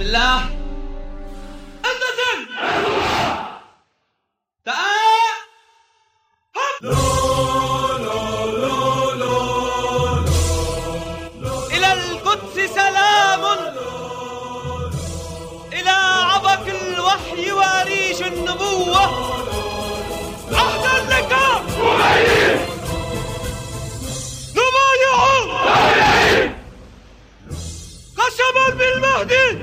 بسم الله. انتظر تعال. قسما بالمهدي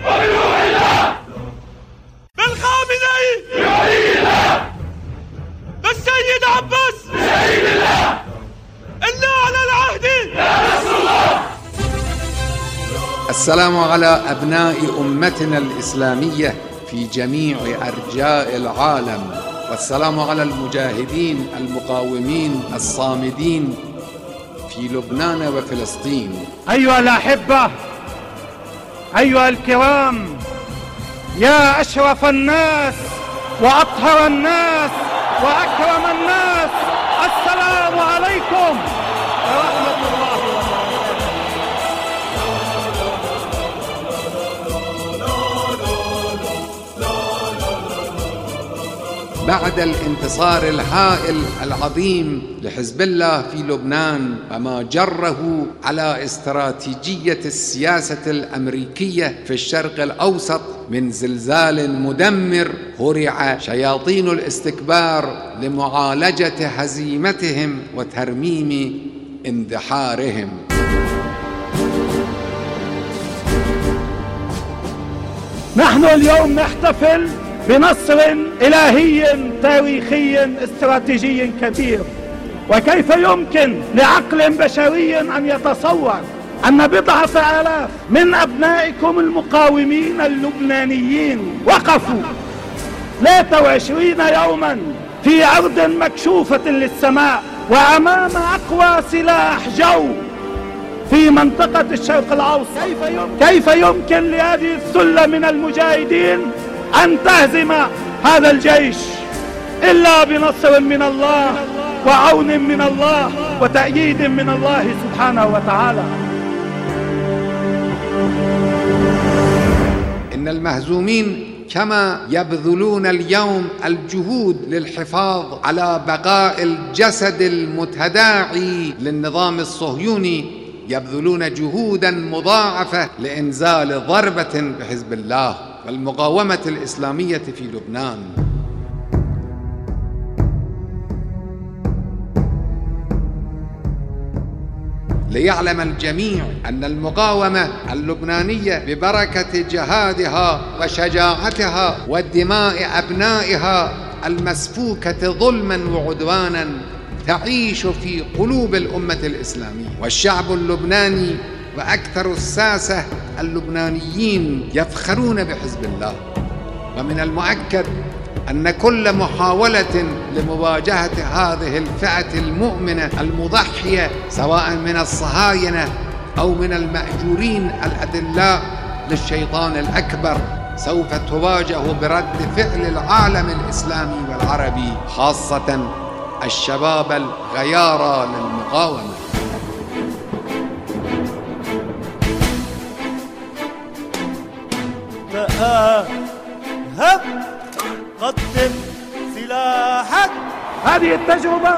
بالخامنئي بالسيد عباس. إلا على العهد. السلام على أبناء أمتنا الإسلامية في جميع أرجاء العالم. والسلام على المجاهدين المقاومين الصامدين في لبنان وفلسطين. أيها الأحبة أيها الكرام يا أشرف الناس وأطهر الناس وأكرم الناس. بعد الانتصار الهائل العظيم لحزب الله في لبنان وما جره على استراتيجية السياسة الأمريكية في الشرق الأوسط من زلزال مدمر هرع شياطين الاستكبار لمعالجة هزيمتهم وترميم اندحارهم. نحن اليوم نحتفل بنصر إلهي تاريخي استراتيجي كبير. وكيف يمكن لعقل بشري أن يتصور أن بضعة آلاف من أبنائكم المقاومين اللبنانيين وقفوا 23 يوما في أرض مكشوفة للسماء وأمام أقوى سلاح جو في منطقة الشرق الأوسط؟ كيف يمكن, كيف يمكن لهذه السلة من المجاهدين أن تهزم هذا الجيش إلا بنصر من الله وعون من الله وتأييد من الله سبحانه وتعالى. إن المهزومين كما يبذلون اليوم الجهود للحفاظ على بقاء الجسد المتداعي للنظام الصهيوني يبذلون جهودا مضاعفة لإنزال ضربة بحزب الله. والمقاومه الإسلامية في لبنان. ليعلم الجميع أن المقاومة اللبنانية ببركة جهادها وشجاعتها ودماء أبنائها المسفوكة ظلما وعدوانا تعيش في قلوب الأمة الإسلامية. والشعب اللبناني وأكثر الساسة اللبنانيين يفخرون بحزب الله. ومن المؤكد أن كل محاولة لمواجهة هذه الفئة المؤمنة المضحية سواء من الصهاينة أو من المأجورين الأدلاء للشيطان الأكبر سوف تواجه برد فعل العالم الإسلامي والعربي خاصة الشباب الغيارى للمقاومه تأهب قدم سلاحك. هذه التجربة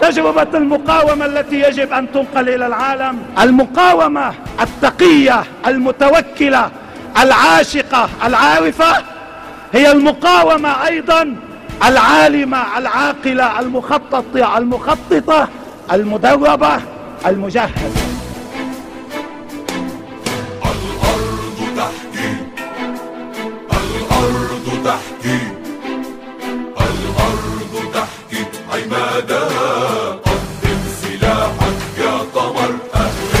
تجربة المقاومة التي يجب أن تنقل إلى العالم. المقاومة التقية المتوكلة العاشقة العارفة هي المقاومة أيضا العالمة العاقلة المخططة المخططة المدربة المجهزة. تحكي. الأرض تحكي. عمادها قدم سلاحك يا قمر. أهل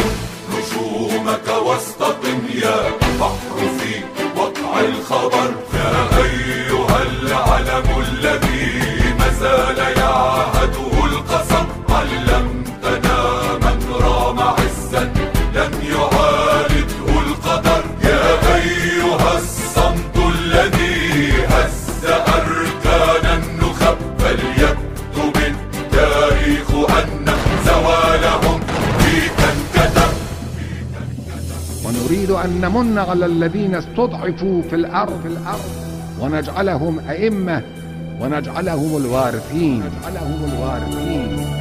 نجومك واستقم يا ان أن نمن على الذين استضعفوا في الأرض في الأرض ونجعلهم أئمة ونجعلهم الوارثين. نجعلهم الوارثين.